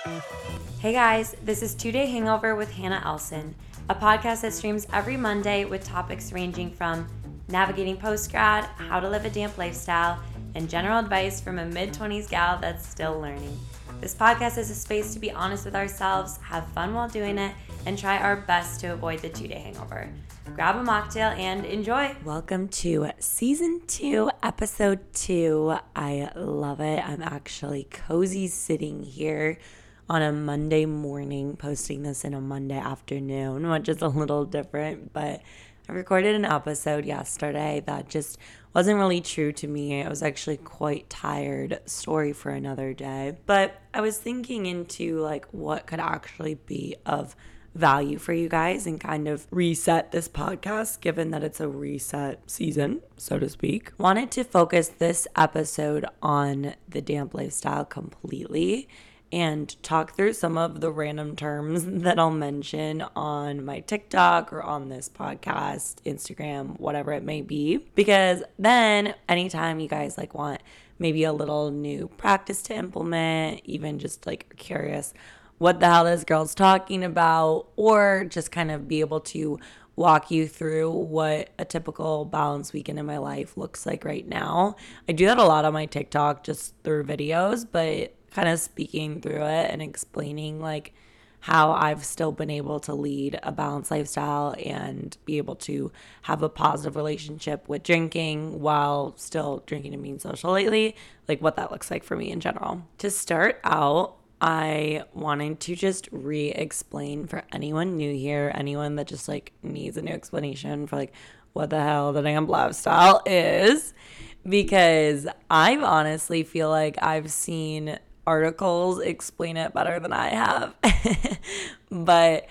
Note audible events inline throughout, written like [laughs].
Hey guys, this is Two Day Hangover with Hana Elson, a podcast that streams every Monday with topics ranging from navigating post grad, how to live a damp lifestyle, and general advice from a mid 20s gal that's still learning. This podcast is a space to be honest with ourselves, have fun while doing it, and try our best to avoid the two day hangover. Grab a mocktail and enjoy. Welcome to season two, episode two. I love it. I'm actually cozy sitting here on a Monday morning, posting this in a Monday afternoon, which is a little different, but I recorded an episode yesterday that just wasn't really true to me. I was actually quite tired. Story for another day. But I was thinking into like what could actually be of value for you guys and kind of reset this podcast given that it's a reset season, so to speak. Wanted to focus this episode on the damp lifestyle completely and talk through some of the random terms [laughs] that I'll mention on my TikTok or on this podcast, Instagram, whatever it may be. Because then anytime you guys like want maybe a little new practice to implement, even just like curious what the hell this girl's talking about, or just kind of be able to walk you through what a typical balance weekend in my life looks like right now. I do that a lot on my TikTok just through videos, but kind of speaking through it and explaining like how I've still been able to lead a balanced lifestyle and be able to have a positive relationship with drinking while still drinking and being social lately, like what that looks like for me in general. To start out, I wanted to just re explain for anyone new here, anyone that just like needs a new explanation for like what the hell the damp lifestyle is, because I've honestly feel like I've seen articles explain it better than I have. [laughs] but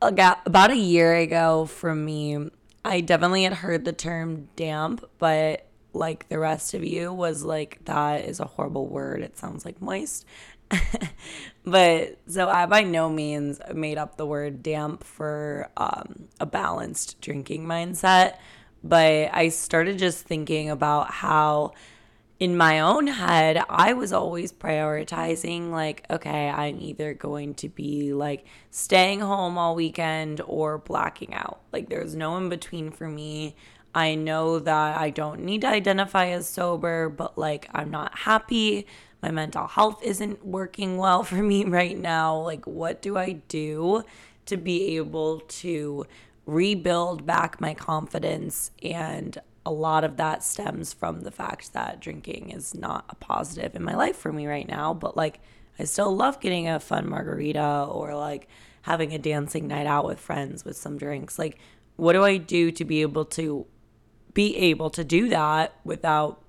about a year ago from me, I definitely had heard the term damp, but like the rest of you was like that is a horrible word. It sounds like moist. [laughs] but so I by no means made up the word damp for um, a balanced drinking mindset, but I started just thinking about how in my own head, I was always prioritizing, like, okay, I'm either going to be like staying home all weekend or blacking out. Like, there's no in between for me. I know that I don't need to identify as sober, but like, I'm not happy. My mental health isn't working well [laughs] for me right now. Like, what do I do to be able to rebuild back my confidence and a lot of that stems from the fact that drinking is not a positive in my life for me right now. But like, I still love getting a fun margarita or like having a dancing night out with friends with some drinks. Like, what do I do to be able to be able to do that without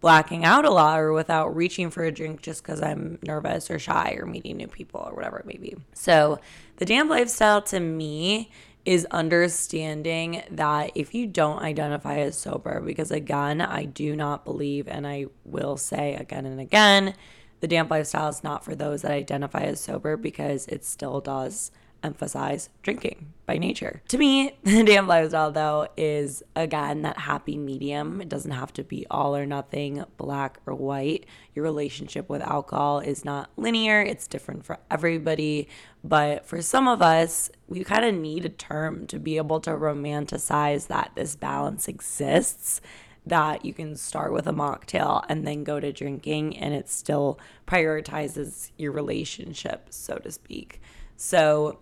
blacking out a lot or without reaching for a drink just because I'm nervous or shy or meeting new people or whatever it may be? So, the damp lifestyle to me is understanding that if you don't identify as sober, because again, I do not believe, and I will say again and again, the damp lifestyle is not for those that identify as sober because it still does emphasize drinking by nature. To me, [laughs] the damp lifestyle, though, is again that happy medium. It doesn't have to be all or nothing, black or white. Your relationship with alcohol is not linear, it's different for everybody. But for some of us, we kind of need a term to be able to romanticize that this balance exists that you can start with a mocktail and then go to drinking and it still prioritizes your relationship, so to speak. So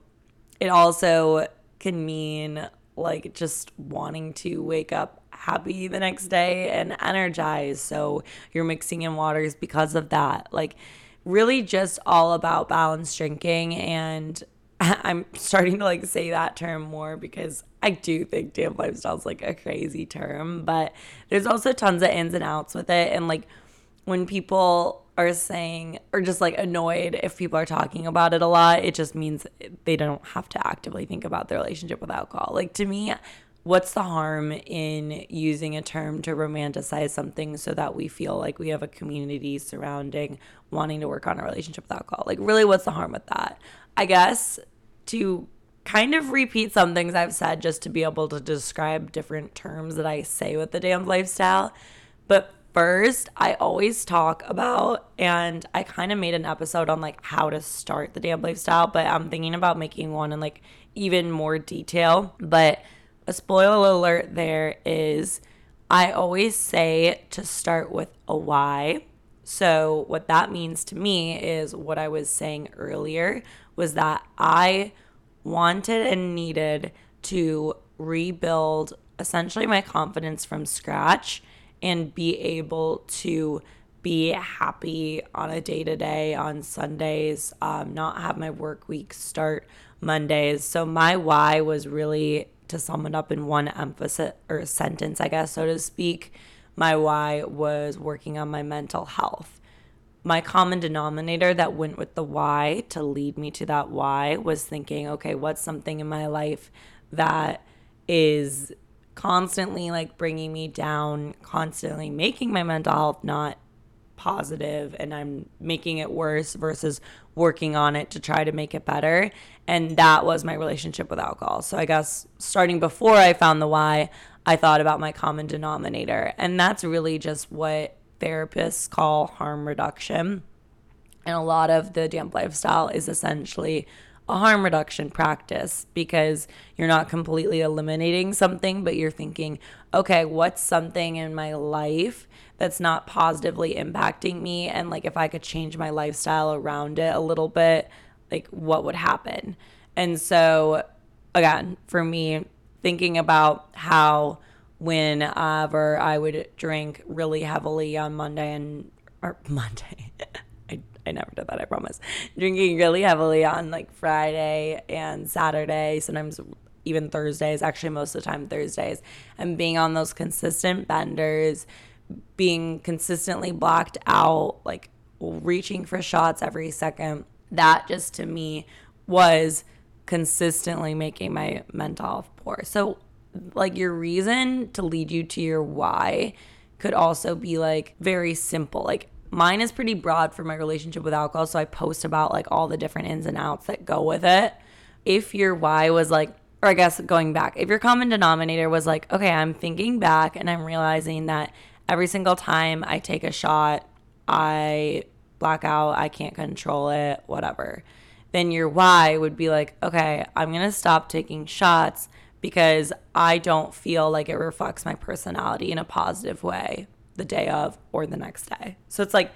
it also can mean like just wanting to wake up happy the next day and energized. So you're mixing in waters because of that. Like, really just all about balanced drinking. And [laughs] I'm starting to like say that term more because I do think damp lifestyle is like a crazy term, but there's also tons of ins and outs with it. And like, when people are saying or just like annoyed if people are talking about it a lot, it just means they don't have to actively think about their relationship with alcohol. Like to me, what's the harm in using a term to romanticize something so that we feel like we have a community surrounding wanting to work on a relationship with alcohol? Like really what's the harm with that? I guess to kind of repeat some things I've said just to be able to describe different terms that I say with the damp lifestyle. But first, I always talk about, and I kind of made an episode on like how to start the damp lifestyle, but I'm thinking about making one in like even more detail. But a spoiler alert there is I always say to start with a why. So, what that means to me is what I was saying earlier was that I wanted and needed to rebuild essentially my confidence from scratch and be able to be happy on a day to day on Sundays, um, not have my work week start Mondays. So, my why was really to sum it up in one emphasis or sentence, I guess, so to speak. My why was working on my mental health. My common denominator that went with the why to lead me to that why was thinking, okay, what's something in my life that is constantly like bringing me down, constantly making my mental health not positive and I'm making it worse versus working on it to try to make it better. And that was my relationship with alcohol. So I guess starting before I found the why, I thought about my common denominator. And that's really just what therapists call harm reduction. And a lot of the damp lifestyle is essentially a harm reduction practice because you're not completely eliminating something, but you're thinking, okay, what's something in my life that's not positively impacting me? And like, if I could change my lifestyle around it a little bit, like, what would happen? And so, again, for me, thinking about how whenever I would drink really heavily on Monday and or [laughs] Monday, I never did that, I promise. Drinking really heavily on like Friday and Saturday, sometimes even Thursdays, actually, most of the time Thursdays, and being on those consistent benders, being consistently blocked out, like reaching for shots every second. That just to me was consistently making my mental health poor. So, like, your reason to lead you to your why could also be like very simple. Like, Mine is pretty broad for my relationship with alcohol, so I post about like all the different ins and outs that go with it. If your why was like, or I guess going back, if your common denominator was like, okay, I'm thinking back and I'm realizing that every single time I take a shot, I black out, I can't control it, whatever. Then your why would be like, okay, I'm going to stop taking shots because I don't feel like it reflects my personality in a positive way the day of or the next day. So it's like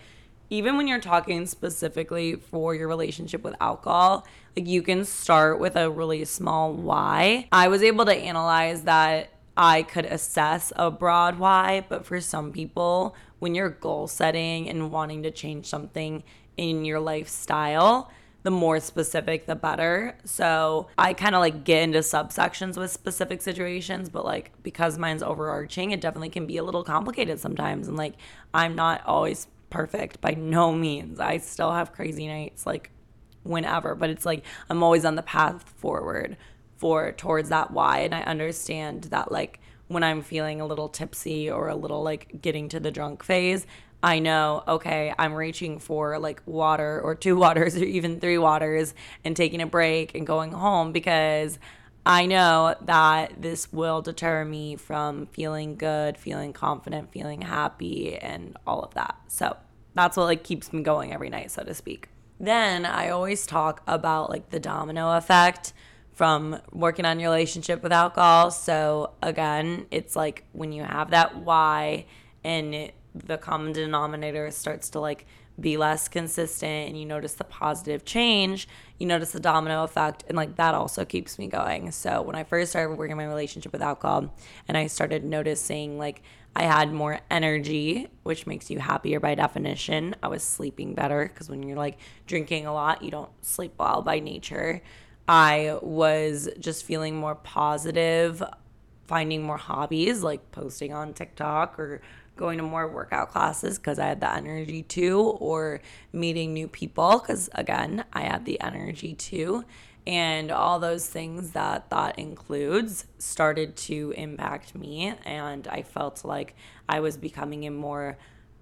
even when you're talking specifically for your relationship with alcohol, like you can start with a really small why. I was able to analyze that I could assess a broad why, but for some people, when you're goal setting and wanting to change something in your lifestyle, the more specific, the better. So I kind of like get into subsections with specific situations, but like because mine's overarching, it definitely can be a little complicated sometimes. And like I'm not always perfect by no means. I still have crazy nights like whenever, but it's like I'm always on the path forward for towards that why. And I understand that like when I'm feeling a little tipsy or a little like getting to the drunk phase, I know, okay, I'm reaching for like water or two [laughs] waters or even three waters and taking a break and going home because I know that this will deter me from feeling good, feeling confident, feeling happy, and all of that. So that's what like keeps me going every night, so to speak. Then I always talk about like the domino effect from working on your relationship with alcohol. So again, it's like when you have that why and the common denominator starts to like be less consistent and you notice the positive change, you notice the domino effect, and like that also keeps me going. So when I first started working my relationship with alcohol and I started noticing like I had more energy, which makes you happier by definition. I was sleeping better because when you're like drinking a lot, you don't sleep well by nature. I was just feeling more positive, finding more hobbies like posting on TikTok or going to more workout classes because I had the energy to, or meeting new people because, again, I had the energy to. And all those things that that includes started to impact me. And I felt like I was becoming a more,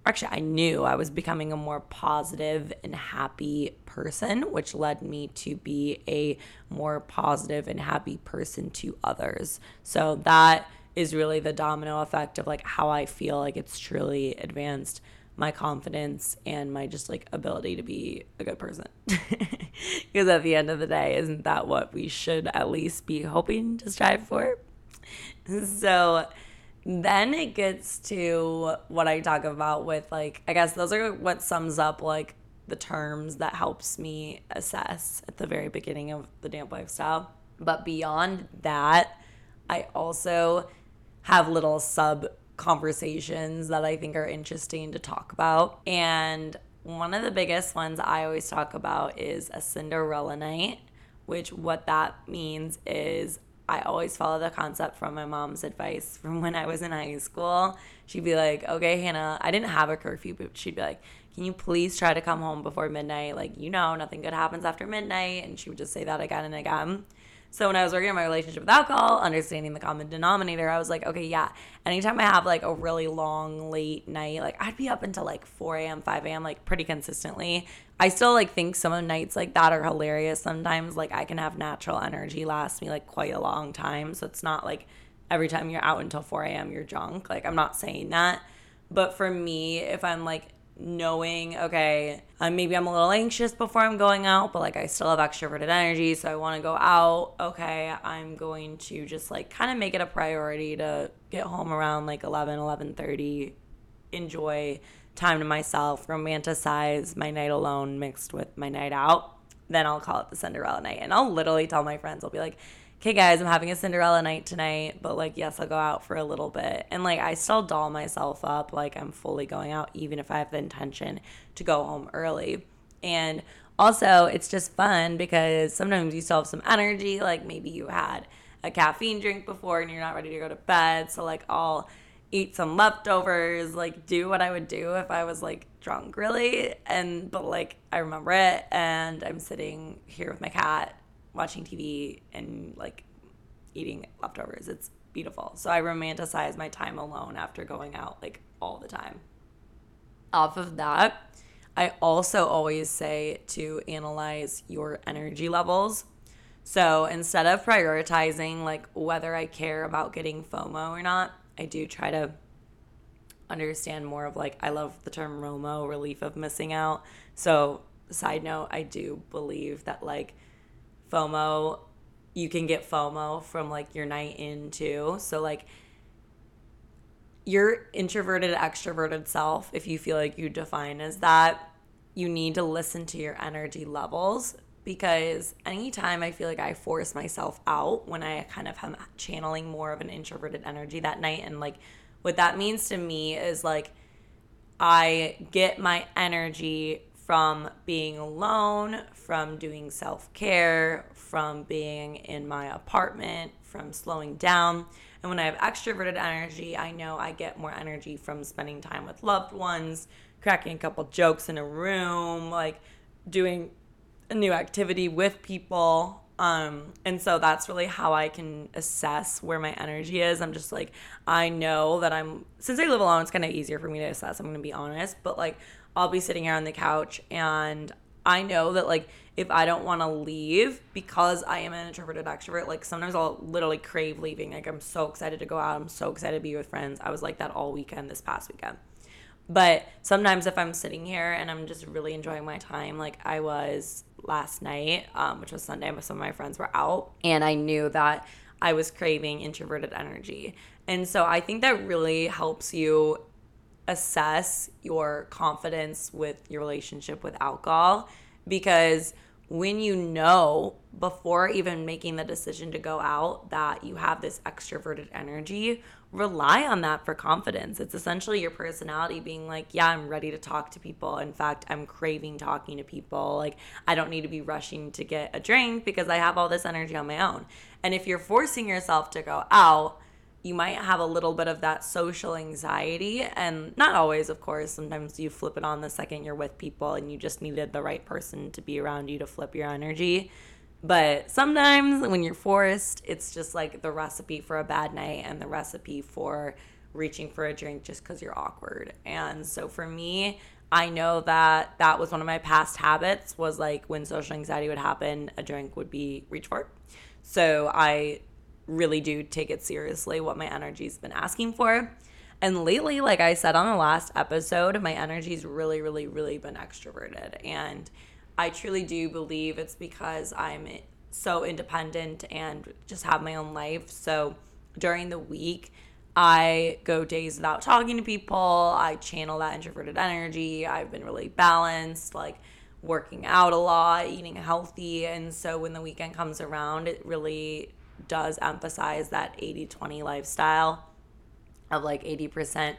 actually, I knew I was becoming a more positive and happy person, which led me to be a more positive and happy person to others. So that is really the domino effect of like how I feel like it's truly advanced my confidence and my just like ability to be a good person. [laughs] Because at the end of the day, isn't that what we should at least be hoping to strive for? [laughs] So then it gets to what I talk about with like, I guess those are what sums up like the terms that helps me assess at the very beginning of the damp lifestyle. But beyond that, I also have little sub conversations that I think are interesting to talk about. And one of the biggest ones I always talk about is a Cinderella night, which what that means is I always follow the concept from my mom's advice [laughs] from when I was in high school. She'd be like, okay, Hana, I didn't have a curfew, but she'd be like, can you please try to come home before midnight? Like, you know, nothing good happens after midnight. And she would just say that again and again. So when I was working on my relationship with alcohol, understanding the common denominator, I was like, okay, yeah. Anytime I have like a really long late night, like I'd be up until like 4 a.m., 5 a.m., like pretty consistently. I still like think some of nights like that are hilarious. Sometimes like I can have natural energy last me like quite a long time. So it's not like every time you're out until 4 a.m. you're drunk. Like I'm not saying that. But for me, if I'm like knowing, okay, uh, maybe I'm a little anxious before I'm going out, but like I still have extroverted energy, so I want to go out. Okay, I'm going to just like kind of make it a priority to get home around like 11, 11:30, enjoy time to myself, romanticize my night alone mixed with my night out. Then I'll call it the Cinderella night. And I'll literally tell my friends, I'll be like, okay, guys, I'm having a Cinderella night tonight, but like, yes, I'll go out for a little bit. And like, I still doll myself up like I'm fully going out, even if I have the intention to go home early. And also, it's just fun because sometimes you still have some energy. Like, maybe you had a caffeine drink before and you're not ready to go to bed. So, like, I'll eat some leftovers, like, do what I would do if I was like drunk, really. And, but like, I remember it. And I'm sitting here with my cat watching TV and like eating leftovers. It's beautiful. So I romanticize my time alone after going out like all the time. Off of that, I also always say to analyze your energy levels. So instead of prioritizing like whether I care about getting FOMO or not, I do try to understand more of like I love the term ROMO, relief of missing out. So side note, I do believe that like FOMO, you can get FOMO from like your night in too. So like your introverted extroverted self, if you feel like you define as that, you need to listen to your energy levels because anytime I feel like I force myself out when I kind of am channeling more of an introverted energy that night and like what that means to me is like I get my energy from being alone, from doing self care, from being in my apartment, from slowing down. And when I have extroverted energy, I know I get more energy from spending time with loved ones, cracking a couple jokes in a room, like doing a new activity with people. Um, and so that's really how I can assess where my energy is. I'm just like, I know that I'm, since I live alone, it's kind of easier for me to assess. I'm going to be honest. But like, I'll be sitting here on the couch and I know that like if I don't want to leave because I am an introverted extrovert, like sometimes I'll literally crave leaving. Like I'm so excited to go out. I'm so excited to be with friends. I was like that all weekend this past weekend. But sometimes if I'm sitting here and I'm just really enjoying my time, like I was last night, um, which was Sunday, some of my friends were out, and I knew that I was craving introverted energy. And so I think that really helps you assess your confidence with your relationship with alcohol because when you know before even making the decision to go out that you have this extroverted energy, rely on that for confidence. It's essentially your personality being like, yeah, I'm ready to talk to people. In fact, I'm craving talking to people. Like, I don't need to be rushing to get a drink because I have all this energy on my own. And if you're forcing yourself to go out, you might have a little bit of that social anxiety and not always of course. Sometimes you flip it on the second you're with people and you just needed the right person to be around you to flip your energy. But sometimes when you're forced it's just like the recipe for a bad night and the recipe for reaching for a drink just because you're awkward. And so for me i know that that was one of my past habits was like when social anxiety would happen a drink would be reached for. So i really do take it seriously what my energy's been asking for. And lately, like I said on the last episode, my energy's really, really, really been extroverted. And I truly do believe it's because I'm so independent and just have my own life. So during the week, I go days without talking to people. I channel that introverted energy. I've been really balanced, like working out a lot, eating healthy. And so when the weekend comes around, it really does emphasize that 80 20 lifestyle of like 80%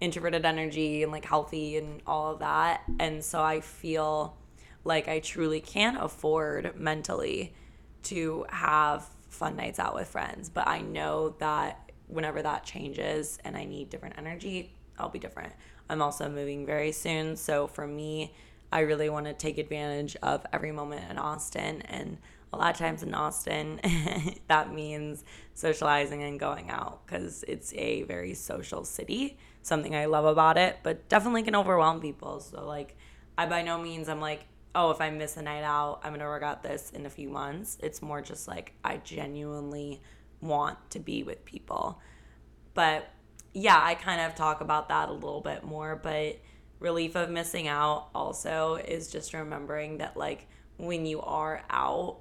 introverted energy and like healthy and all of that. And so I feel like I truly can't afford mentally to have fun nights out with friends. But I know that whenever that changes and I need different energy, I'll be different. I'm also moving very soon. So for me, I really want to take advantage of every moment in Austin. And a lot of times in Austin, [laughs] that means socializing and going out because it's a very social city. Something I love about it, but definitely can overwhelm people. So, like, I by no means I'm like, oh, if I miss a night out, I'm gonna regret this in a few months. It's more just like I genuinely want to be with people. But yeah, I kind of talk about that a little bit more, but relief of missing out also is just remembering that like when you are out,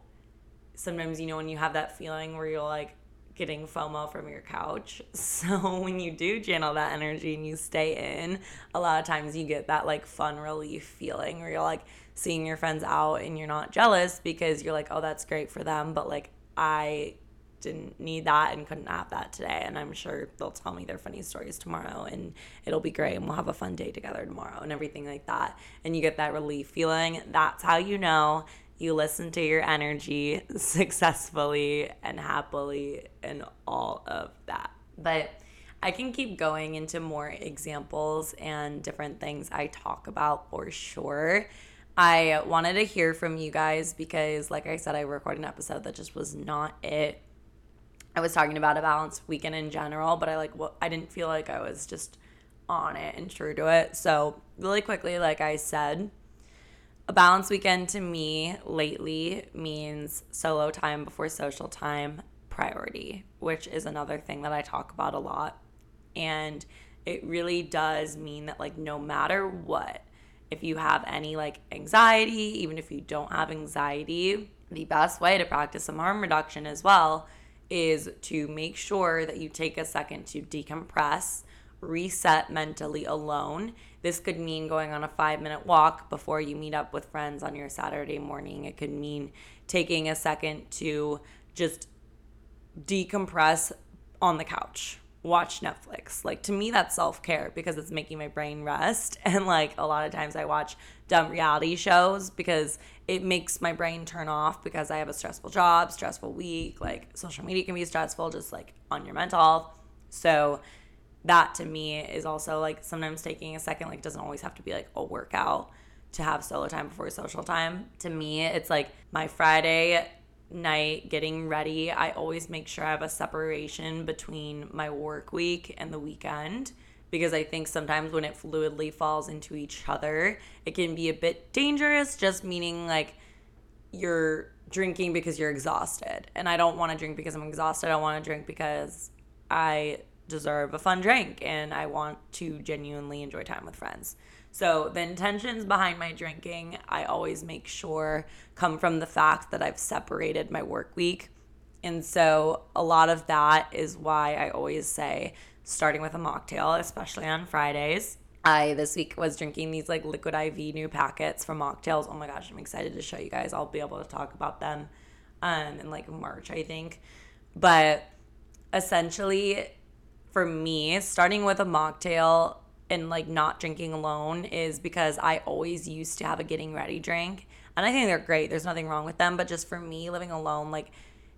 sometimes you know when you have that feeling where you're like getting FOMO from your couch. [laughs] So when you do channel that energy and you stay in, a lot of times you get that like fun relief feeling where you're like seeing your friends out and you're not jealous because you're like, oh, that's great for them. But like, I didn't need that and couldn't have that today. And I'm sure they'll tell me their funny stories tomorrow and it'll be great and we'll have a fun day together tomorrow and everything like that. And you get that relief feeling. That's how you know you listen to your energy [laughs] successfully and happily and all of that. But I can keep going into more examples and different things I talk about for sure. I wanted to hear from you guys because, like I said, I recorded an episode that just was not it. I was talking about a balanced weekend in general, but I like well, I didn't feel like I was just on it and true to it. So, really quickly, like I said, a balanced weekend to me lately means solo time before social time priority, which is another thing that I talk about a lot. And it really does mean that, like, no matter what, if you have any like anxiety, even if you don't have anxiety, the best way to practice some harm reduction as well is to make sure that you take a second to decompress, reset mentally alone. This could mean going on a five minute walk before you meet up with friends on your Saturday morning. It could mean taking a second to just decompress on the couch watch Netflix. Like to me that's self-care because it's making my brain rest [laughs] and like a lot of times I watch dumb reality shows because it makes my brain turn off because I have a stressful job, stressful week, like social media can be stressful just like on your mental health. So that to me is also like sometimes taking a second like doesn't always have to be like a workout to have solo time before social time. To me, it's like my Friday night getting ready, I always make sure I have a separation between my work week and the weekend because I think sometimes when it fluidly falls into each other, it can be a bit dangerous, just meaning like you're drinking because you're exhausted. And I don't want to drink because I'm exhausted. I want to drink because I deserve a fun drink and I want to genuinely enjoy time with friends. So the intentions behind my drinking, I always make sure come from the fact that I've separated my work week. And so a lot of that is why I always say starting with a mocktail, especially on Fridays. I this week was drinking these like liquid IV new packets from mocktails. Oh my gosh, I'm excited to show you guys. I'll be able to talk about them um in like March, I think. But essentially for me, starting with a mocktail and like not drinking alone is because I always used to have a getting ready drink. And I think they're great. There's nothing wrong with them. But just for me, living alone, like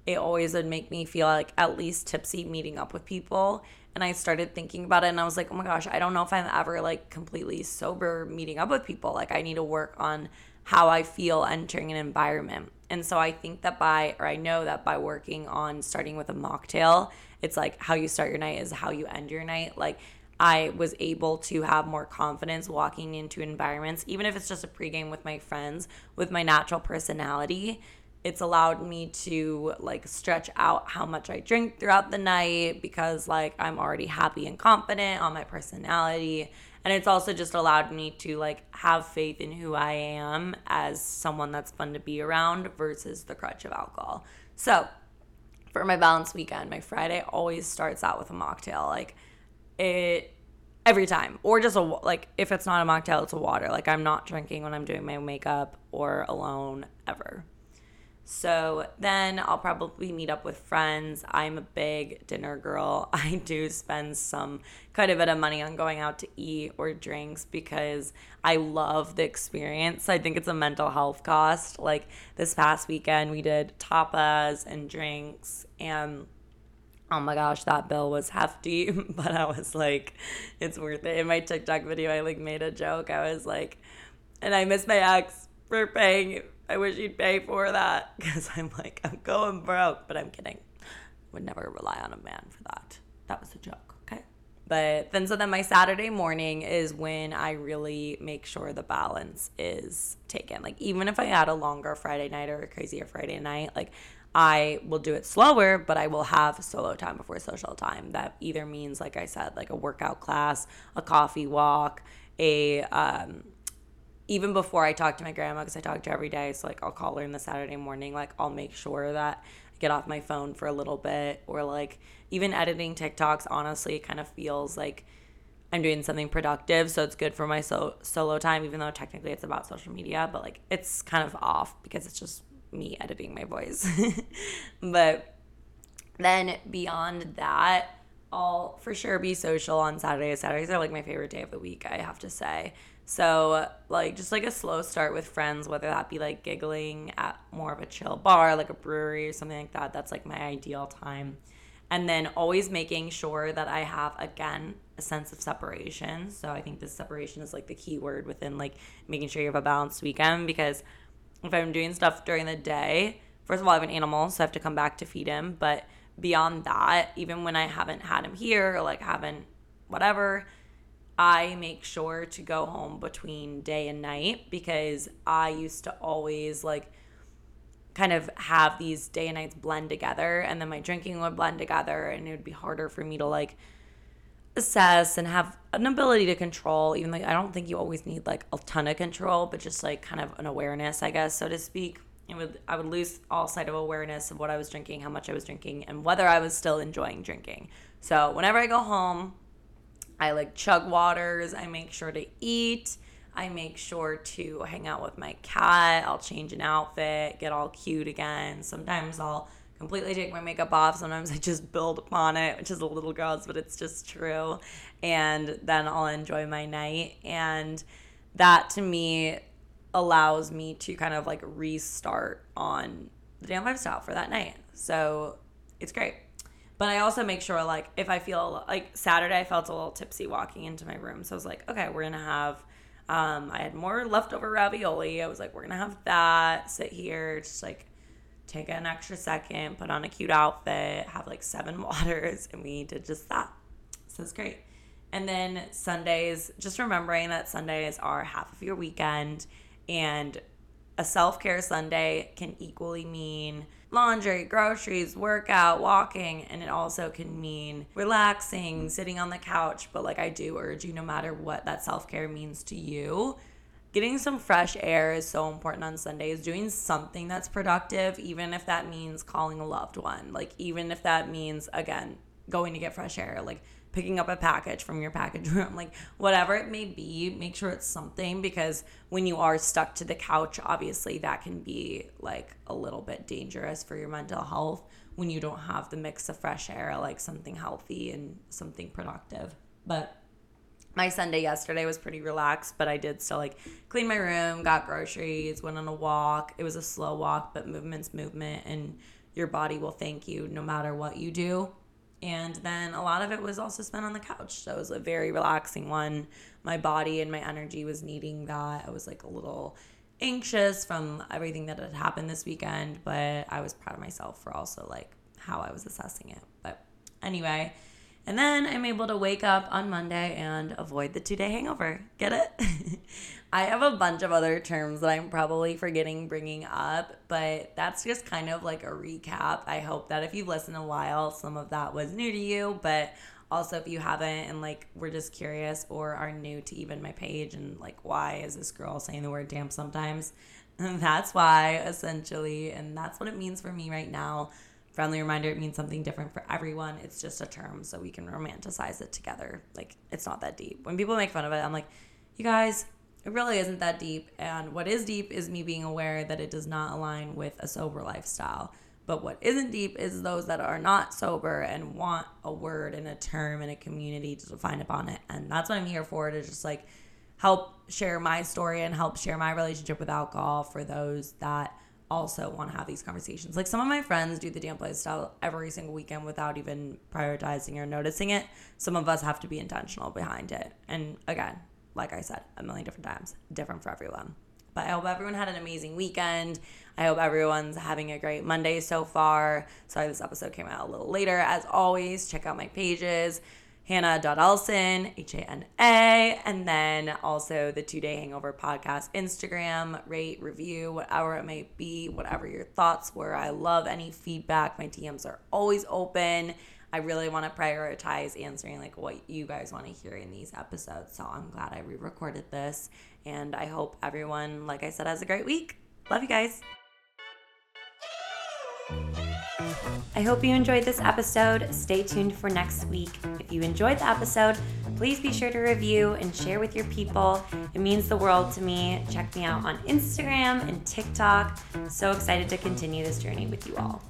it always would make me feel like at least tipsy meeting up with people. And I started thinking about it and I was like, oh my gosh, I don't know if I'm ever like completely sober meeting up with people. Like I need to work on how I feel entering an environment. And so I think that by, or I know that by working on starting with a mocktail, it's like how you start your night is how you end your night. Like I was able to have more confidence walking into environments, even if it's just a pregame with my friends, with my natural personality. it's allowed me to like stretch out how much I drink throughout the night because like I'm already happy and confident on my personality. And it's also just allowed me to like have faith in who I am as someone that's fun to be around versus the crutch of alcohol. So, for my balance weekend, my Friday always starts out with a mocktail. Like it every time or just a like if it's not a mocktail it's a water like i'm not drinking when i'm doing my makeup or alone ever so then I'll probably meet up with friends. I'm a big dinner girl. [laughs] I do spend some quite a bit of money on going out to eat or drinks because I love the experience. I think it's a mental health cost. Like this past weekend, we did tapas and drinks, and oh my gosh, that bill was hefty. [laughs] But I was like, it's worth it. In my TikTok video, I like made a joke. I was like, and I miss my ex for paying I wish you'd pay for that [laughs] because I'm like, I'm going broke, but I'm kidding. Would never rely on a man for that. That was a joke, okay? But then, so then my Saturday morning is when I really make sure the balance is taken. Like, even if I had a longer Friday night or a crazier Friday night, like, I will do it slower, but I will have solo time before social time. That either means, like I said, like a workout class, a coffee walk, a um, even before I talk to my grandma, because I talk to her every day, so like I'll call her in the Saturday morning, like I'll make sure that I get off my phone for a little bit, or like even editing TikToks, honestly, it kind of feels like I'm doing something productive. So it's good for my so- solo time, even though technically it's about social media, but like it's kind of off because it's just me editing my voice. [laughs] but then beyond that, I'll for sure be social on Saturdays. Saturdays are like my favorite day of the week, I have to say. So, like, just like a slow start with friends, whether that be like giggling at more of a chill bar, like a brewery or something like that. That's like my ideal time. And then always making sure that I have, again, a sense of separation. So, I think this separation is like the key word within like making sure you have a balanced weekend because if I'm doing stuff during the day, first of all, I have an animal, so I have to come back to feed him. But beyond that, even when I haven't had him here or like haven't whatever, I make sure to go home between day and night because I used to always like kind of have these day and nights blend together and then my drinking would blend together and it would be harder for me to like assess and have an ability to control even like I don't think you always need like a ton of control but just like kind of an awareness I guess so to speak. It would I would lose all sight of awareness of what I was drinking how much I was drinking and whether I was still enjoying drinking. So whenever I go home I like chug waters. I make sure to eat. I make sure to hang out with my cat. I'll change an outfit, get all cute again. Sometimes I'll completely take my makeup off. Sometimes I just build upon it, which is a little gross, but it's just true. And then I'll enjoy my night. And that to me allows me to kind of like restart on the damp lifestyle for that night. So it's great. But I also make sure, like, if I feel like Saturday, I felt a little tipsy walking into my room. So I was like, okay, we're to have, um, I had more leftover ravioli. I was like, we're to have that, sit here, just like take an extra second, put on a cute outfit, have like seven [laughs] waters. And we did just that. So it's great. And then Sundays, just remembering that Sundays are half of your weekend and a self care Sunday can equally mean laundry, groceries, workout, walking, and it also can mean relaxing, sitting on the couch. But like I do urge you, no matter what that self care means to you, getting some fresh air is so important on Sundays. Doing something that's productive, even if that means calling a loved one, like even if that means, again, going to get fresh air, like picking up a package from your package [laughs] room, like whatever it may be, make sure it's something because when you are stuck to the couch, obviously that can be like a little bit dangerous for your mental health when you don't have the mix of fresh air, like something healthy and something productive. But my Sunday yesterday was pretty relaxed, but I did still like clean my room, got groceries, went on a walk. It was a slow walk, but movement's movement, and your body will thank you no matter what you do. And then a lot of it was also spent on the couch. So it was a very relaxing one. My body and my energy was needing that. I was like a little anxious from everything that had happened this weekend, but I was proud of myself for also like how I was assessing it. But anyway, And then I'm able to wake up on Monday and avoid the two day hangover. Get it? [laughs] I have a bunch of other terms that I'm probably forgetting bringing up, but that's just kind of like a recap. I hope that if you've listened a while, some of that was new to you, but also if you haven't and like we're just curious or are new to even my page and like why is this girl saying the word damp sometimes? And [laughs] that's why essentially, and that's what it means for me right now. Friendly reminder, it means something different for everyone. It's just a term so we can romanticize it together. Like it's not that deep. When people make fun of it, I'm like, you guys, it really isn't that deep. And what is deep is me being aware that it does not align with a sober lifestyle. But what isn't deep is those that are not sober and want a word and a term and a community to define upon it. And that's what I'm here for to just like help share my story and help share my relationship with alcohol for those that also want to have these conversations. Like some of my friends do the damp lifestyle every single weekend without even prioritizing or noticing it. Some of us have to be intentional behind it. And again, like I said a million different times, different for everyone. But I hope everyone had an amazing weekend. I hope everyone's having a great Monday so far. Sorry, this episode came out a little later. As always, check out my pages hana.elson, H A N A, and then also the Two Day Hangover podcast Instagram, rate, review, whatever it may be, whatever your thoughts were. I love any feedback. My DMs are always open. I really want to prioritize answering like what you guys want to hear in these episodes. So I'm glad I re-recorded this and I hope everyone like I said has a great week. Love you guys. I hope you enjoyed this episode. Stay tuned for next week. If you enjoyed the episode, please be sure to review and share with your people. It means the world to me. Check me out on Instagram and TikTok. So excited to continue this journey with you all.